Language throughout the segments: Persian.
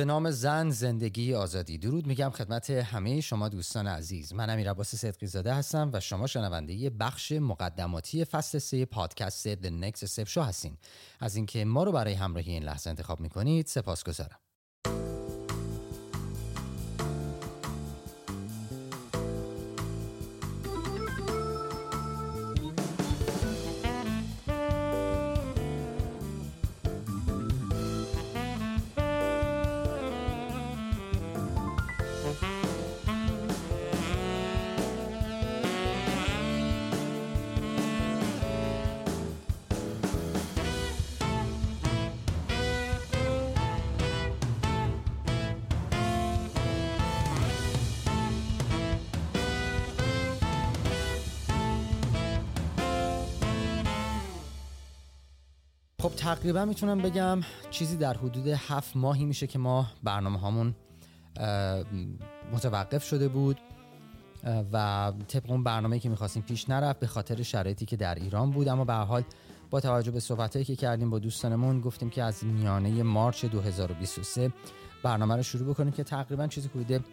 به نام زن زندگی آزادی. درود میگم خدمت همه شما دوستان عزیز. من امیر عباس صدقی زاده هستم و شما شنونده بخش مقدماتی فصل سه پادکست The Next Step Show هستین. از اینکه ما رو برای همراهی این لحظه انتخاب می‌کنید سپاسگزارم. خب تقریبا می‌تونم بگم چیزی در حدود هفت ماهی میشه که ما برنامه هامون متوقف شده بود و طبق اون برنامه که می‌خواستیم پیش نرفت به خاطر شرایطی که در ایران بود. اما به حال با توجه به صحبتهایی که کردیم با دوستانمون گفتیم که از میانه مارچ 2023 برنامه رو شروع بکنیم که تقریبا چیزی حدود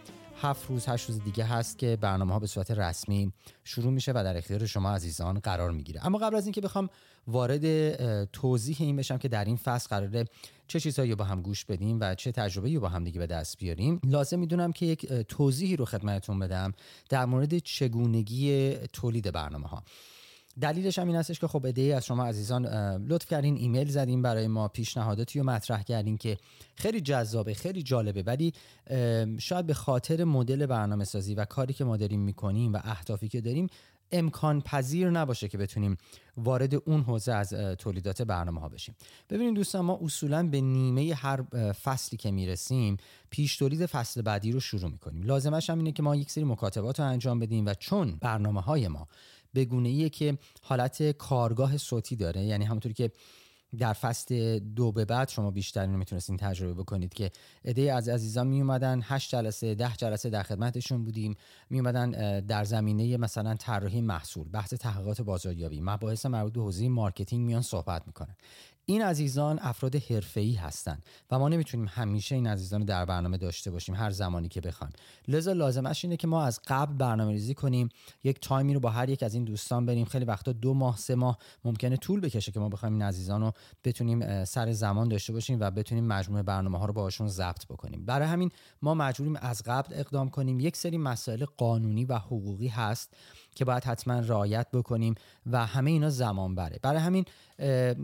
هفت روز هشت روز دیگه هست که برنامه ها به صورت رسمی شروع میشه و در اختیار شما عزیزان قرار می‌گیره. اما قبل از اینکه بخوام وارد توضیح این بشم که در این فصل قراره چه چیزهایی با هم گوش بدیم و چه تجربه با هم دیگه به دست بیاریم لازم می‌دونم که یک توضیحی رو خدمتتون بدم در مورد چگونگی تولید برنامه ها دلیلش هم این هستش که خب ایده از شما عزیزان لطف کردین ایمیل زدین برای ما پیشنهاداتی رو مطرح کردین که خیلی جذابه خیلی جالبه. ولی شاید به خاطر مدل برنامه سازی و کاری که ما داریم می‌کنیم و اهدافی که داریم امکان پذیر نباشه که بتونیم وارد اون حوزه از تولیدات برنامه ها بشیم. ببینید دوستان ما اصولا به نیمه هر فصلی که می‌رسیم پیش تولید فصل بعدی رو شروع می‌کنیم. لازمش هم اینه که ما یک سری مکاتبات رو انجام بدیم و چون برنامه های ما به گونه ایه که حالت کارگاه صوتی داره. یعنی همونطوری که در فصل دو به بعد شما بیشتر اینو می‌تونستین تجربه بکنید که عده از عزیزان می اومدن 8 جلسه ده جلسه در خدمتشون بودیم. می اومدن در زمینه مثلا طراحی محصول بحث تحقیقات بازاریابی مباحث مربوط به حوزه marketing میان صحبت می‌کنن. این عزیزان افراد حرفه‌ای هستند و ما نمی‌تونیم همیشه این عزیزان رو در برنامه داشته باشیم هر زمانی که بخوایم. لذا لازمش اینه که ما از قبل برنامه ریزی کنیم یک تایمی رو با هر یک از این دوستان بریم. خیلی وقتا دو ماه سه ماه ممکنه طول بکشه که ما بخوایم این عزیزان رو بتونیم سر زمان داشته باشیم و بتونیم مجموعه برنامه ها رو باهاشون ضبط بکنیم. برای همین ما مجبوریم از قبل اقدام کنیم. یک سری مسائل قانونی و حقوقی هست که باید حتما رعایت بکنیم و همه اینا زمان بره. برای همین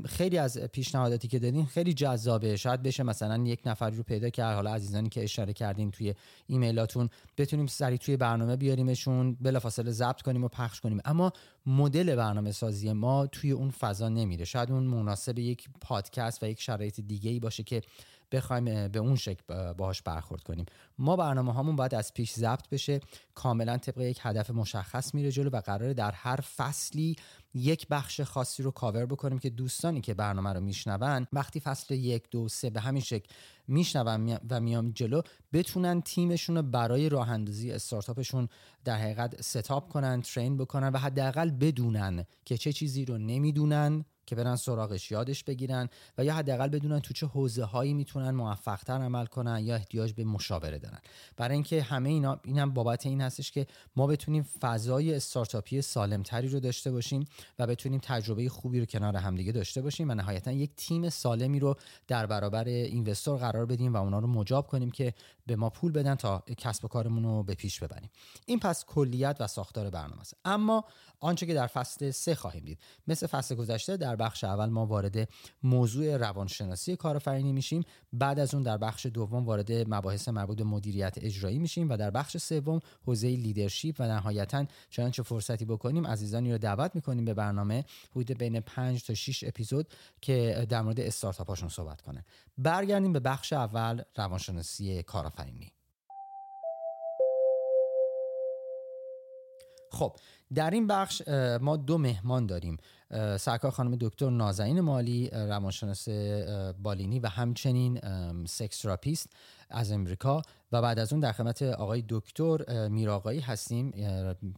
خیلی از پیشنهاداتی که دادین خیلی جذابه. شاید بشه مثلا یک نفری رو پیدا کرد. حالا عزیزانی که اشاره کردین توی ایمیلاتون بتونیم سریع توی برنامه بیاریمشون بلافاصله ضبط کنیم و پخش کنیم. اما مدل برنامه سازی ما توی اون فضا نمیره. شاید اون مناسب یک پادکست و یک شرایط دیگه ای باشه که بخوایم به اون شکل باهاش برخورد کنیم. ما برنامه هامون باید از پیش ضبط بشه. کاملا طبق یک هدف مشخص میره جلو و قراره در هر فصلی یک بخش خاصی رو کاور بکنیم که دوستانی که برنامه رو میشنون وقتی فصل یک دو سه به همین شکل میشنون و میام جلو بتونن تیمشون رو برای راه اندازی استارتاپشون در حقیقت ستاپ کنن ترین بکنن و حداقل بدونن که چه چیزی رو نمی‌دونن که برن سراغش یادش بگیرن و یا حداقل بدونن تو چه حوزه هایی می‌تونن موفقتر عمل کنن یا احتیاج به مشاوره دارن. برای اینکه همه اینا اینم بابت این هستش که ما بتونیم فضای استارتاپی سالمتری رو داشته باشیم و بتونیم تجربه خوبی رو کنار همدیگه داشته باشیم و نهایتا یک تیم سالمی رو در برابر اینوستور قرار بدیم و اونا رو مجاب کنیم که به ما پول بدن تا کسب و کارمون رو به پیش ببریم. این پس کلیت و ساختار برنامه است. اما آنچه که در فصل سه خواهیم دید. مثل فصل گذشته در بخش اول ما وارد موضوع روانشناسی کارآفرینی میشیم. بعد از اون در بخش دوم وارد مباحث مربوط به مدیریت اجرایی میشیم و در بخش سوم حوزه لیدرشپ و نهایتا چنانچه فرصتی بکنیم عزیزانی رو دعوت می‌کنیم به برنامه حدود بین 5 تا 6 اپیزود که در مورد استارتاپ هاشون صحبت کنه. برگردیم به بخش اول روانشناسی کارآفرینی خب در این بخش ما دو مهمان داریم. سرکار خانم دکتر نازنین مالی روانشناس بالینی و همچنین سکس از امریکا و بعد از اون در خدمت آقای دکتر میراقایی هستیم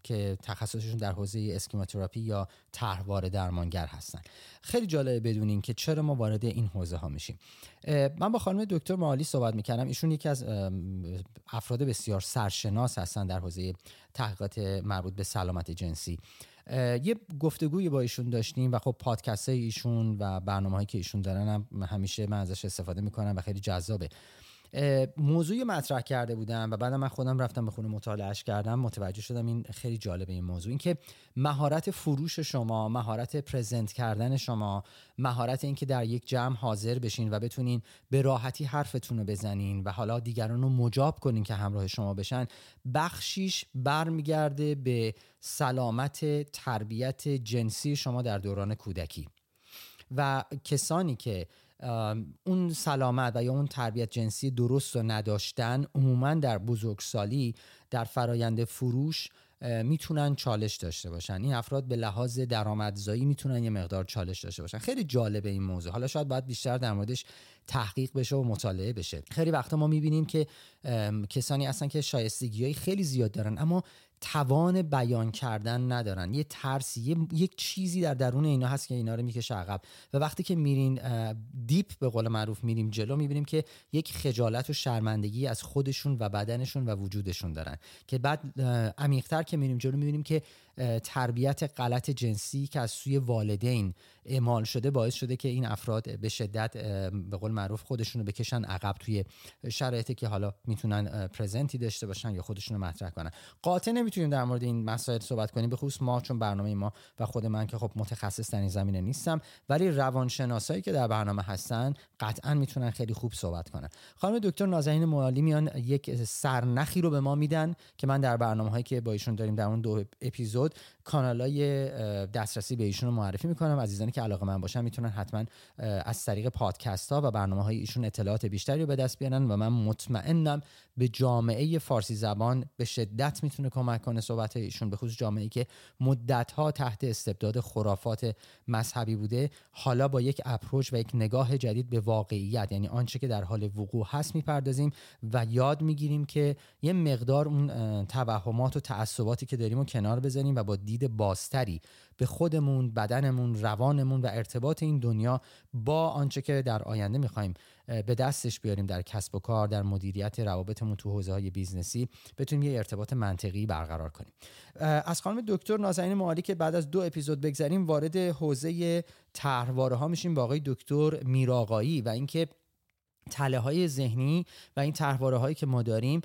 که تخصصشون در حوزه اسکیماتراپی یا طرحواره درمانگر هستن. خیلی جالبه بدونیم که چرا ما وارد این حوزه ها میشیم من با خانم دکتر معالی صحبت می‌کردم. ایشون یکی از افراد بسیار سرشناس هستن در حوزه تحقیقات مربوط به سلامت جنسی. یه گفتگوی با ایشون داشتیم و خب پادکست ایشون و برنامه هایی که ایشون دارن هم همیشه من ازش استفاده می‌کنم و خیلی جذابه. موضوعی مطرح کرده بودم و بعد من خودم رفتم به خونه مطالعهش کردم متوجه شدم این خیلی جالبه این موضوع. اینکه مهارت فروش شما مهارت پرزنت کردن شما مهارت اینکه در یک جمع حاضر بشین و بتونین به راحتی حرفتون رو بزنین و حالا دیگران رو مجاب کنین که همراه شما بشن بخشیش برمیگرده به سلامت تربیت جنسی شما در دوران کودکی. و کسانی که اون سلامت و یا اون تربیت جنسی درست رو نداشتن عموما در بزرگسالی در فرایند فروش می‌تونن چالش داشته باشن. این افراد به لحاظ درآمدزایی می‌تونن یه مقدار چالش داشته باشن. خیلی جالبه این موضوع. حالا شاید باید بیشتر در موردش تحقیق بشه و مطالعه بشه. خیلی وقتا ما می‌بینیم که کسانی هستن که شایستگی خیلی زیاد دارن اما توان بیان کردن ندارن. یه ترسی یک چیزی در درون اینا هست که اینا رو می‌کشه عقب. و وقتی که میرین دیپ به قول معروف میریم جلو می‌بینیم که یک خجالت و شرمندگی از خودشون و بدنشون و وجودشون دارن. که بعد عمیقتر که میریم جلو می‌بینیم که تربیت غلط جنسی که از سوی والدین اعمال شده باعث شده که این افراد به شدت به قول معروف خودشون رو بکشن عقب توی شرایطی که حالا می‌تونن پرزنتی داشته باشن یا خودشون رو مطرح کنن. قاطع نمی‌تونیم در مورد این مسائل صحبت کنیم. به خصوص ما چون برنامه ما و خود من که خب متخصص در این زمینه نیستم ولی روانشناسایی که در برنامه هستن قطعا می‌تونن خیلی خوب صحبت کنن. خانم دکتر نازنین موالی میان یک سرنخی رو به ما میدن که من در برنامه هایی که با ایشون داریم در اون دو اپیزود کانالای دسترسی به ایشون رو معرفی می‌کنم. عزیزانی که علاقه من باشن می‌تونن حتما از طریق پادکست ها و برنامه های ایشون اطلاعات بیشتری رو به دست بیارن و من مطمئنم به جامعه فارسی زبان به شدت می‌تونه کمک کنه صحبت ایشون به خصوص جامعه که مدت ها تحت استبداد خرافات مذهبی بوده. حالا با یک اپروچ و یک نگاه جدید به واقعیت یعنی آنچه که در حال وقوع هست می‌پردازیم و یاد می‌گیریم که یه مقدار اون توهمات و تعصباتی که داریم و کنار بزنیم و با دید بازتری به خودمون بدنمون روانمون و ارتباط این دنیا با آنچه که در آینده می‌خوایم به دستش بیاریم در کسب و کار در مدیریت روابطمون تو حوزه های business ی بتونیم یه ارتباط منطقی برقرار کنیم. از خانم دکتر نازنین معالی که بعد از دو اپیزود بگذریم وارد حوزه طرحواره ها میشیم با آقای دکتر میراقایی و اینکه تله های ذهنی و این طرحواره هایی که ما داریم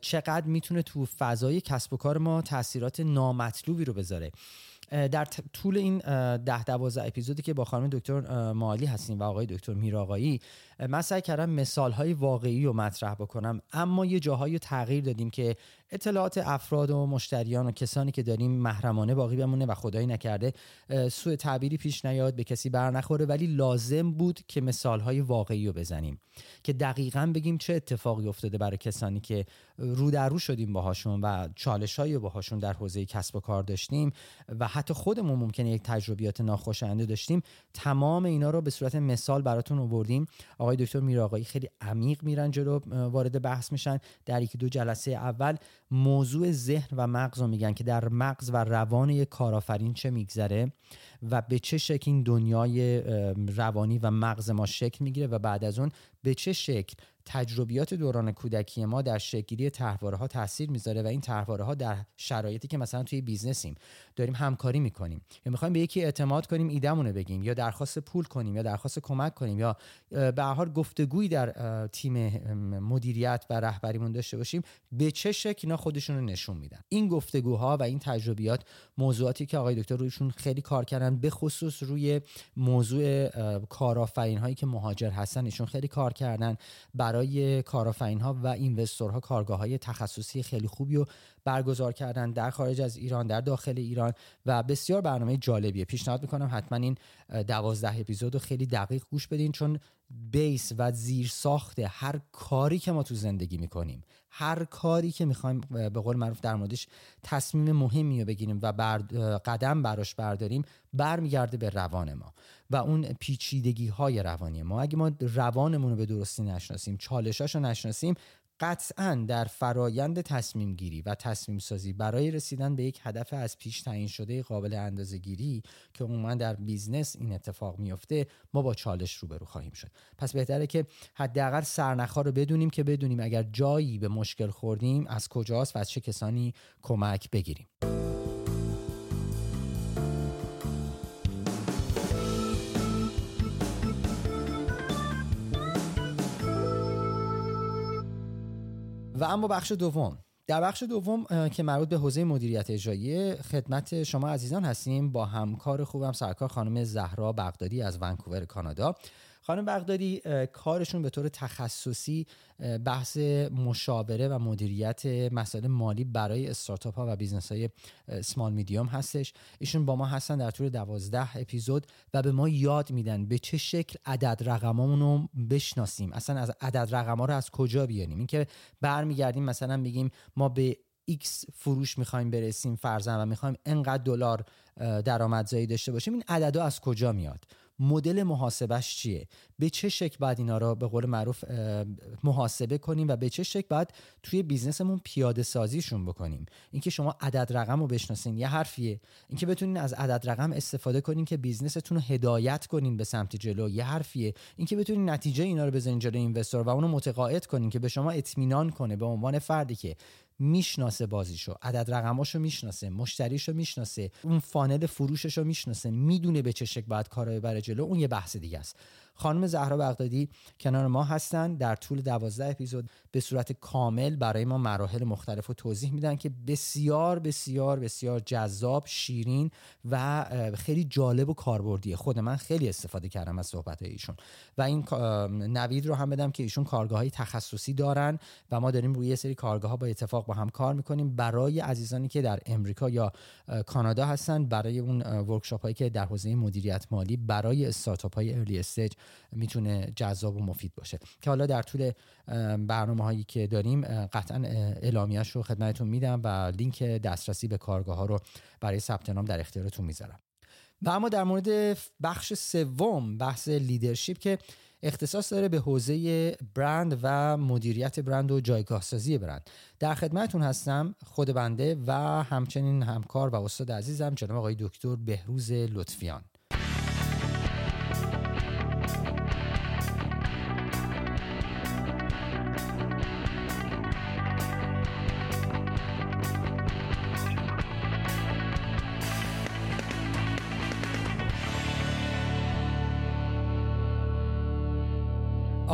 چقدر می‌تونه تو فضای کسب و کار ما تاثیرات نامطلوبی رو بذاره. در طول این ده دوازده اپیزودی که با خانم دکتر مالی هستیم و آقای دکتر میراقایی من سعی کردم مثال های واقعی رو مطرح بکنم اما یه جاهایی تغییر دادیم که اطلاعات افراد و مشتریان و کسانی که داریم محرمانه باقی بمونه و خدایی نکرده سوء تعبیری پیش نیاد به کسی بر نخوره ولی لازم بود که مثال های واقعی رو بزنیم که دقیقا بگیم چه اتفاقی افتاده برای کسانی که رو در رو شدیم باهاشون و چالش هایی باهاشون در حوزه کسب و کار داشتیم و حتی خودمون ممکنه یک تجربیات ناخوشایند داشتیم. تمام اینا رو به صورت مثال براتون آوردیم. دکتر میراقایی خیلی عمیق میرن جلو وارد بحث میشن. در یکی دو جلسه اول موضوع ذهن و مغز رو میگن که در مغز و روان یک کارآفرین چه میگذره و به چه شکل این دنیای روانی و مغز ما شکل می‌گیره و بعد از اون به چه شکل تجربیات دوران کودکی ما در شکلی طرحواره ها تاثیر می‌ذاره و این طرحواره ها در شرایطی که مثلا توی بیزنسیم داریم همکاری می‌کنیم. یا می‌خوایم به یکی اعتماد کنیم ایدمون رو بگیم یا درخواست پول کنیم یا درخواست کمک کنیم یا به هر گفتگویی در تیم مدیریت و رهبریمون داشته باشیم به چه شکل اینا خودشون رو نشون میدن. این گفتگوها و این تجربیات موضوعاتی که آقای دکتر رویشون خیلی کار کردن به خصوص روی موضوع کارآفرین هایی که مهاجر هستن ایشون خیلی کار کردن. برای کارآفرین ها و اینوستورها کارگاه های تخصصی خیلی خوبی رو برگزار کردن در خارج از ایران در داخل ایران و بسیار برنامه جالبیه. پیشنهاد می‌کنم حتما این دوازده اپیزود رو خیلی دقیق گوش بدین چون بیس و زیر ساخت هر کاری که ما تو زندگی می‌کنیم هر کاری که می‌خوایم به قول معروف در موردش تصمیم مهمی رو بگیریم و قدم براش برداریم برمیگرده به روان ما و اون پیچیدگی های روانی ما. اگه ما روانمون رو به درستی نشناسیم چالشاش رو نشناسیم قطعا در فرایند تصمیم گیری و تصمیم سازی برای رسیدن به یک هدف از پیش تعیین شده قابل اندازه گیری که عموما در business این اتفاق میفته ما با چالش روبرو خواهیم شد. پس بهتره که حداقل سرنخها رو بدونیم که بدونیم اگر جایی به مشکل خوردیم از کجاست و از چه کسانی کمک بگیریم. و اما بخش دوم. در بخش دوم که مربوط به حوزه مدیریت اجرایی خدمت شما عزیزان هستیم با همکار خوبم سرکار خانم زهرا بغدادی از ونکوور کانادا. خانم بغدادی کارشون به طور تخصصی بحث مشاوره و مدیریت مسائل مالی برای استارتاپ ها و business های small medium هستش. ایشون با ما هستن در طول دوازده اپیزود و به ما یاد میدن به چه شکل عدد رقمامون رو بشناسیم. اصلا از عدد رقم ها رو از کجا بیاریم؟ اینکه برمیگردیم مثلا بگیم ما به X فروش می‌خوایم برسیم فرضا و می‌خوایم انقدر دلار درآمدزایی داشته باشیم این عددها از کجا میاد؟ مدل محاسبش چیه؟ به چه شکل باید اینا رو به قول معروف محاسبه کنیم و به چه شکل باید توی business مون پیاده سازیشون بکنیم؟ اینکه شما عدد رقم رو بشناسین یه حرفیه. اینکه بتونین از عدد رقم استفاده کنین که business تون رو هدایت کنین به سمت جلو یه حرفیه. اینکه بتونین نتیجه اینا رو بزنین جلو investor و اونو متقاعد کنین که به شما اطمینان کنه به عنوان فردی که می‌شناسه بازیشو. عدد رقماشو می‌شناسه مشتریشو می‌شناسه اون فانل فروششو می‌شناسه. می‌دونه به چه شکل باید کارو ببره جلو. اون یه بحث دیگه است. خانم زهرا بغدادی کنار ما هستن. در طول دوازده اپیزود به صورت کامل برای ما مراحل مختلف رو توضیح میدن که بسیار بسیار بسیار جذاب شیرین و خیلی جالب و کاربردیه. خود من خیلی استفاده کردم از صحبت ایشون. و این نوید رو هم بدم که ایشون کارگاه های تخصصی دارن و ما داریم روی یه سری کارگاه ها با اتفاق با هم کار می‌کنیم. برای عزیزانی که در امریکا یا کانادا هستن برای اون workshop هایی که در حوزه مدیریت مالی برای استارتاپ های early stage می‌تونه جذاب و مفید باشه. که حالا در طول برنامه هایی که داریم قطعا اعلامیهش رو خدمتتون میدم و لینک دسترسی به کارگاه ها رو برای ثبت نام در اختیارتون می‌ذارم. و اما در مورد بخش سوم بحث لیدرشپ که اختصاص داره به حوزه برند و مدیریت برند و جایگاه سازی برند. در خدمتتون هستم خود بنده و همچنین همکار و استاد عزیزم جناب آقای دکتر بهروز لطفیان.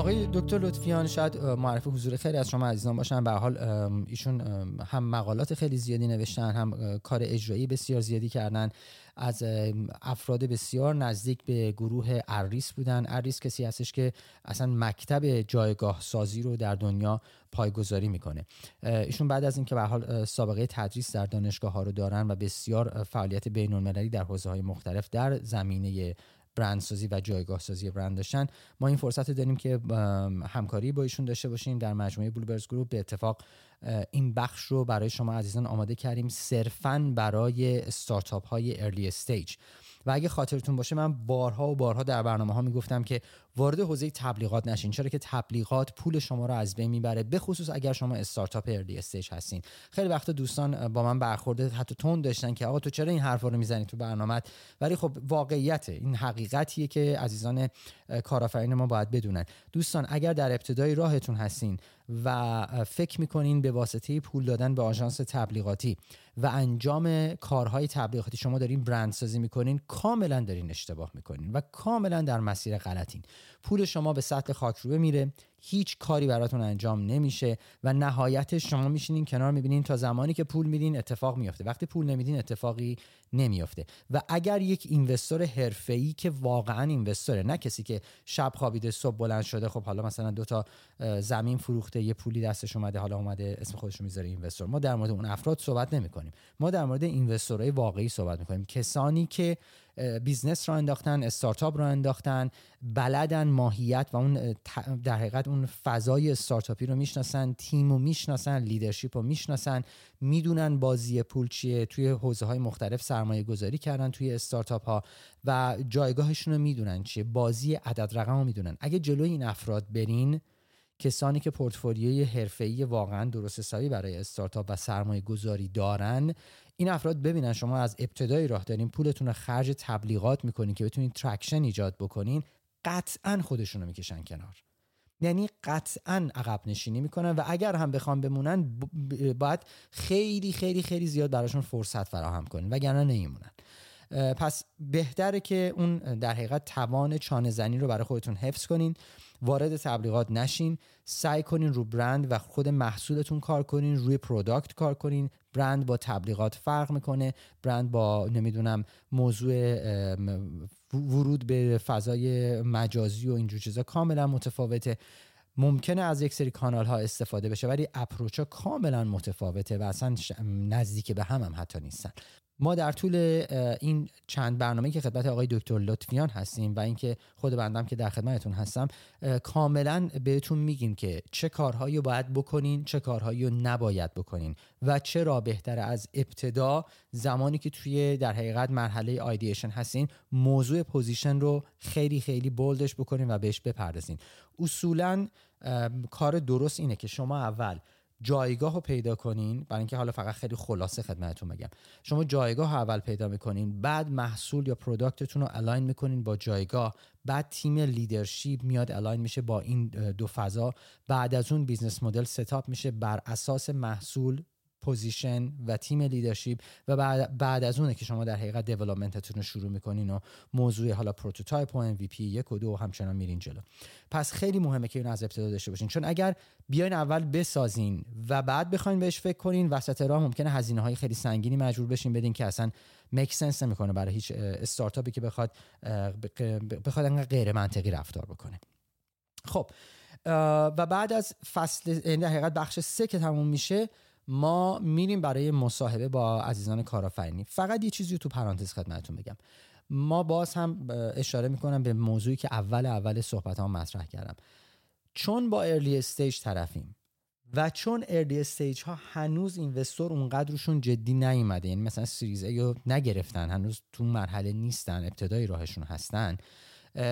آقای دکتر لطفیان شاید معرف حضور خیلی از شما عزیزان باشن. به حال ایشون هم مقالات خیلی زیادی نوشتن هم کار اجرایی بسیار زیادی کردن. از افراد بسیار نزدیک به گروه اریس بودن. اریس کسی هستش که اصلا مکتب جایگاه سازی رو در دنیا پایگذاری می‌کنه. ایشون بعد از اینکه به حال سابقه تدریس در دانشگاه ها رو دارن و بسیار فعالیت بین المللی در حوزه های مختلف در زمینه برندسازی و جایگاه سازی برند داشتن. ما این فرصت داریم که همکاری با ایشون داشته باشیم. در مجموعه بلوبرز گروپ به اتفاق این بخش رو برای شما عزیزان آماده کردیم صرفا برای استارتاپ های early stage و اگه خاطرتون باشه من بارها و بارها در برنامه ها می‌گفتم که وارد حوزه تبلیغات نشین. چرا که تبلیغات پول شما رو از بین می‌بره به خصوص اگر شما استارتاپ early stage هستین. خیلی وقت دوستان با من برخورده حتی تون داشتن که آقا تو چرا این حرفا رو می‌زنی تو برنامه ولی خب واقعیت این حقیقتیه که عزیزان کارآفرین ما باید بدونن. دوستان اگر در ابتدای راهتون هستین و فکر می‌کنین به واسطه پول دادن به آژانس تبلیغاتی و انجام کارهای تبلیغاتی شما دارین برند سازی می‌کنین کاملا دارین اشتباه می‌کنین و کاملا در مسیر غلطین. پول شما به سطح خاکروبه میره. هیچ کاری براتون انجام نمیشه و نهایت شما میشینین کنار می‌بینین تا زمانی که پول میدین اتفاق میفته وقتی پول نمیدین اتفاقی نمیافته. و اگر یک investor حرفه‌ای که واقعا investor ه نه کسی که شب خوابیده صبح بلند شده خب حالا مثلا دو تا زمین فروخته یه پولی دستش اومده حالا اومده اسم خودش رو می‌ذاره investor. ما در مورد اون افراد صحبت نمی کنیم ما در مورد investor های واقعی صحبت می‌کنیم. کسانی که business رو انداختن استارتاپ رو انداختن بلدن ماهیت و اون در حقیقت اون فضای استارتاپی رو می‌شناسن تیم رو می‌شناسن leadership رو می‌شناسن می‌دونن بازی پول چیه توی حوزه های مختلف سرمایه گذاری کردن توی استارتاپ ها و جایگاهشون رو می‌دونن چیه. بازی عدد رقم رو می‌دونن. اگه جلوی این افراد برین کسانی که پورتفولیوی حرفه‌ای واقعا درست حسابی برای استارتاپ و سرمایه گذاری دارن این افراد ببینن شما از ابتدای راه دارین پولتون رو خرج تبلیغات می‌کنین که بتونین traction ایجاد بکنین قطعا خودشون رو می‌کشن کنار. یعنی قطعا عقب نشینی می‌کنن و اگر هم بخوام بمونن باید خیلی خیلی خیلی زیاد براشون فرصت فراهم کنین وگرنه نمیمونن. پس بهتره که اون در حقیقت توان چانه زنی رو برای خودتون حفظ کنین وارد تبلیغات نشین سعی کنین رو برند و خود محصولتون کار کنین روی پروداکت کار کنین. برند با تبلیغات فرق می‌کنه برند با نمی‌دونم موضوع ورود به فضای مجازی و اینجور چیزا کاملا متفاوته. ممکنه از یک سری کانال ها استفاده بشه ولی approach ها کاملا متفاوته و اصلا نزدیک به هم هم حتی نیستن. ما در طول این چند برنامه که خدمت آقای دکتر لطفیان هستیم و اینکه خود بندم که در خدمتتون هستم کاملا بهتون میگیم که چه کارهایی باید بکنین چه کارهایی رو نباید بکنین و چرا بهتر از ابتدا زمانی که توی در حقیقت مرحله ideation هستین موضوع position رو خیلی خیلی bold ش بکنین و بهش بپردازین. اصولا کار درست اینه که شما اول جایگاه رو پیدا کنین. برای اینکه حالا فقط خیلی خلاصه خدمتتون بگم. شما جایگاه رو اول پیدا می‌کنین بعد محصول یا product تون رو align می‌کنین با جایگاه. بعد تیم leadership میاد align میشه با این دو فضا. بعد از اون business model setup میشه بر اساس محصول position و تیم leadership و بعد, بعد از اونه که شما در حقیقت development تون رو شروع می‌کنین و موضوع حالا prototype و MVP یک و دو همچنان میرین جلو. پس خیلی مهمه که این از ابتدا داشته باشین. چون اگر بیاین اول بسازین و بعد بخواین بهش فکر کنین وسط راه ممکنه هزینه های خیلی سنگینی مجبور بشین بدین که اصلا make sense نمی‌کنه برای هیچ استارتاپی که بخواد بخواد انقدر غیر منطقی رفتار بکنه. خب و بعد از فصل یعنی در حقیقت بخش سه که تموم میشه ما میریم برای مصاحبه با عزیزان کارآفرینی. فقط یه چیزی تو پرانتز خدمتتون بگم. ما باز هم اشاره می‌کنم به موضوعی که اول اول صحبت ها مطرح کردم. چون با early stage طرفیم و چون early stage ها هنوز investor اونقدرشون جدی نیومده یعنی مثلا series A نگرفتن هنوز تو مرحله نیستن ابتدای راهشون هستن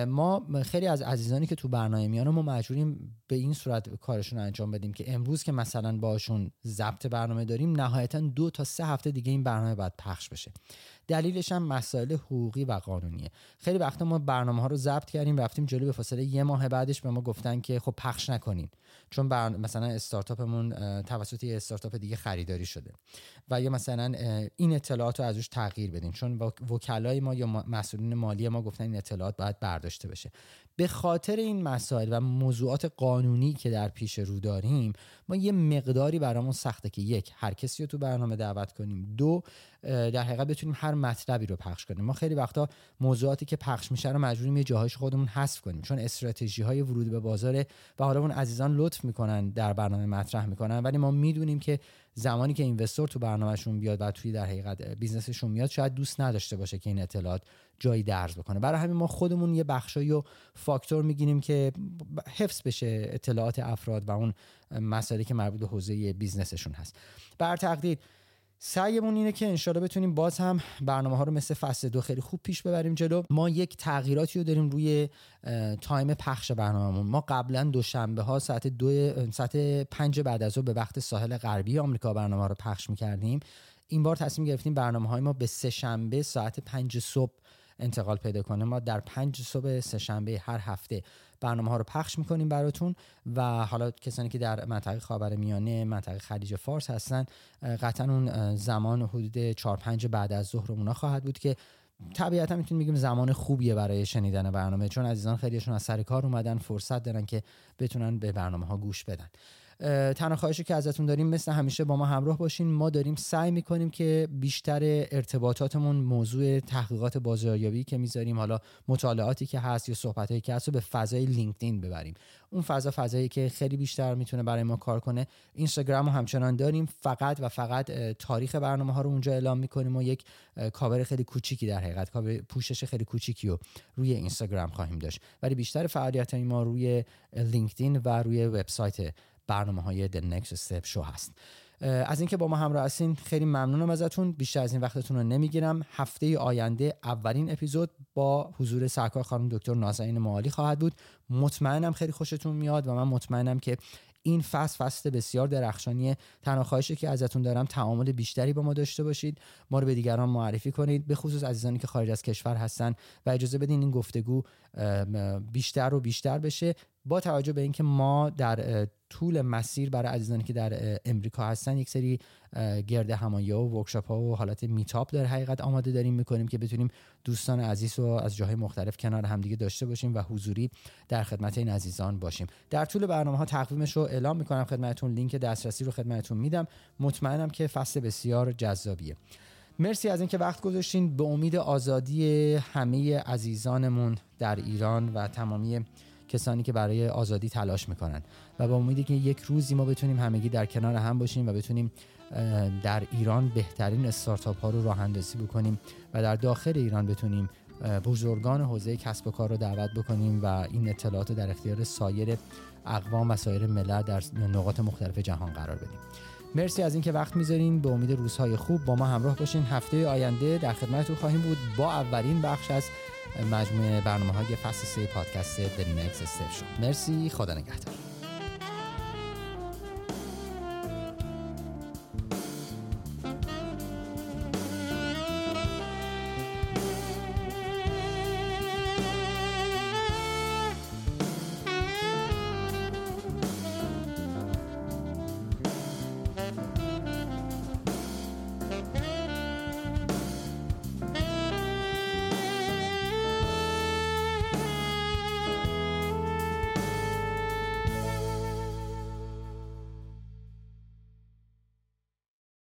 ما خیلی از عزیزانی که تو برنامه میان ما مجبوریم به این صورت کارشون انجام بدیم که امروز که مثلا باشون ضبط برنامه داریم نهایتا دو تا سه هفته دیگه این برنامه باید پخش بشه. دلیلش هم مسائل حقوقی و قانونیه. خیلی وقتا ما برنامه ها رو ضبط کردیم رفتیم جلو به فاصله یه ماه بعدش به ما گفتن که خب پخش نکنین. چون مثلا استارتاپمون توسط یه استارتاپ دیگه خریداری شده. و یا مثلا این اطلاعات رو ازش تغییر بدین. چون وکلای ما یا مسئولین مالی ما گفتن این اطلاعات باید برداشته بشه. به خاطر این مسائل و موضوعات قانونی که در پیش رو داریم ما یه مقداری برامون سخته که یک هر کسی رو تو برنامه دعوت کنیم. دو در حقیقت بتونیم هر مطلبی رو پخش کنیم. ما خیلی وقتا موضوعاتی که پخش میشه رو مجبوریم یه جاهایش خودمون حذف کنیم. چون استراتژی های ورود به بازار و حالا اون عزیزان لطف می‌کنن در برنامه مطرح می‌کنن ولی ما می‌دونیم که زمانی که investor تو برنامهشون بیاد و توی در حقیقت business شون میاد شاید دوست نداشته باشه که این اطلاعات جایی درز بکنه. برای همین ما خودمون یه بخشایی رو فاکتور می‌گیریم که حفظ بشه اطلاعات افراد و اون مسائلی که مربوط به حوزه business شون هست. بر تقدیر سعیمون اینه که انشالله بتونیم باز هم برنامه ها رو مثل فصل دو خیلی خوب پیش ببریم جلو. ما یک تغییراتی رو داریم روی تایم پخش برنامهمون. ما قبلا دوشنبه ها ساعت دو ساعت پنج بعد از به وقت ساحل غربی آمریکا برنامه رو پخش می‌کردیم. این بار تصمیم گرفتیم برنامه های ما به سه شنبه ساعت پنج صبح انتقال پیدا کنه. ما در پنج صبح سه شنبه هر هفته برنامه ها رو پخش می‌کنیم براتون و حالا کسانی که در منطقه خاور میانه منطقه خلیج فارس هستن قطعا اون زمان حدود 4 5 بعد از ظهر اونا خواهد بود که طبیعتا می‌تونیم بگیم زمان خوبیه برای شنیدن برنامه چون عزیزان خیلیشون از سر کار اومدن فرصت دارن که بتونن به برنامه ها گوش بدن. تنها خواهشی که ازتون داریم مثل همیشه با ما همراه باشین. ما داریم سعی می‌کنیم که بیشتر ارتباطاتمون موضوع تحقیقات بازاریابی که می‌ذاریم حالا مطالعاتی که هست یا صحبتایی که هست رو به فضای لینکدین ببریم. اون فضا فضایی که خیلی بیشتر می‌تونه برای ما کار کنه اینستاگرام رو همچنان داریم. فقط و فقط تاریخ برنامه ها رو اونجا اعلام می‌کنیم و یک کاور خیلی کوچیکی در حقیقت کاور پوشش خیلی کوچیکی رو روی اینستاگرام خواهیم داشت. ولی بیشتر فعالیت ما روی لینکدین و روی وبسایت برنامه های The Next Step Show هست. از اینکه با ما همراه هستین خیلی ممنونم ازتون. بیشتر از این وقتتون رو نمی‌گیرم. هفته آینده اولین اپیزود با حضور سرکار خانم دکتر نازنین معالی خواهد بود. مطمئنم خیلی خوشتون میاد و من مطمئنم که این فصل فصل بسیار درخشانیه تنها خواهشی که ازتون دارم تعامل بیشتری با ما داشته باشید. ما رو به دیگران معرفی کنید. به خصوص عزیزانی که خارج از کشور هستن و اجازه بدین این گفتگو بیشتر و بیشتر بشه. با توجه به اینکه ما در طول مسیر برای عزیزانی که در امریکا هستن یک سری گرد همایی و ورکشاپ ها و حالت میتاپ در حقیقت آماده داریم می‌کنیم که بتونیم دوستان عزیز رو از جاهای مختلف کنار همدیگه داشته باشیم و حضوری در خدمت این عزیزان باشیم. در طول برنامه ها تقویمش رو اعلام می‌کنم. خدمتتون لینک دسترسی رو خدمتتون میدم. مطمئنم که فصل بسیار جذابیه. مرسی از اینکه وقت گذاشتین. به امید آزادی همه عزیزانمون در ایران و تمامی کسانی که برای آزادی تلاش می‌کنن. و با امیدی که یک روزی ما بتونیم همگی در کنار هم باشیم و بتونیم در ایران بهترین استارتاپ ها رو راه اندازی بکنیم و در داخل ایران بتونیم بزرگان حوزه کسب و کار رو دعوت بکنیم و این اطلاعات در اختیار سایر اقوام و سایر ملل در نقاط مختلف جهان قرار بدیم. مرسی از اینکه وقت می‌ذارین. به امید روزهای خوب با ما همراه باشین. هفته آینده در خدمتتون خواهیم بود. با اولین بخش از مجموعه برنامه های فصل سه پادکست The Next Step مرسی خدا نگهدار.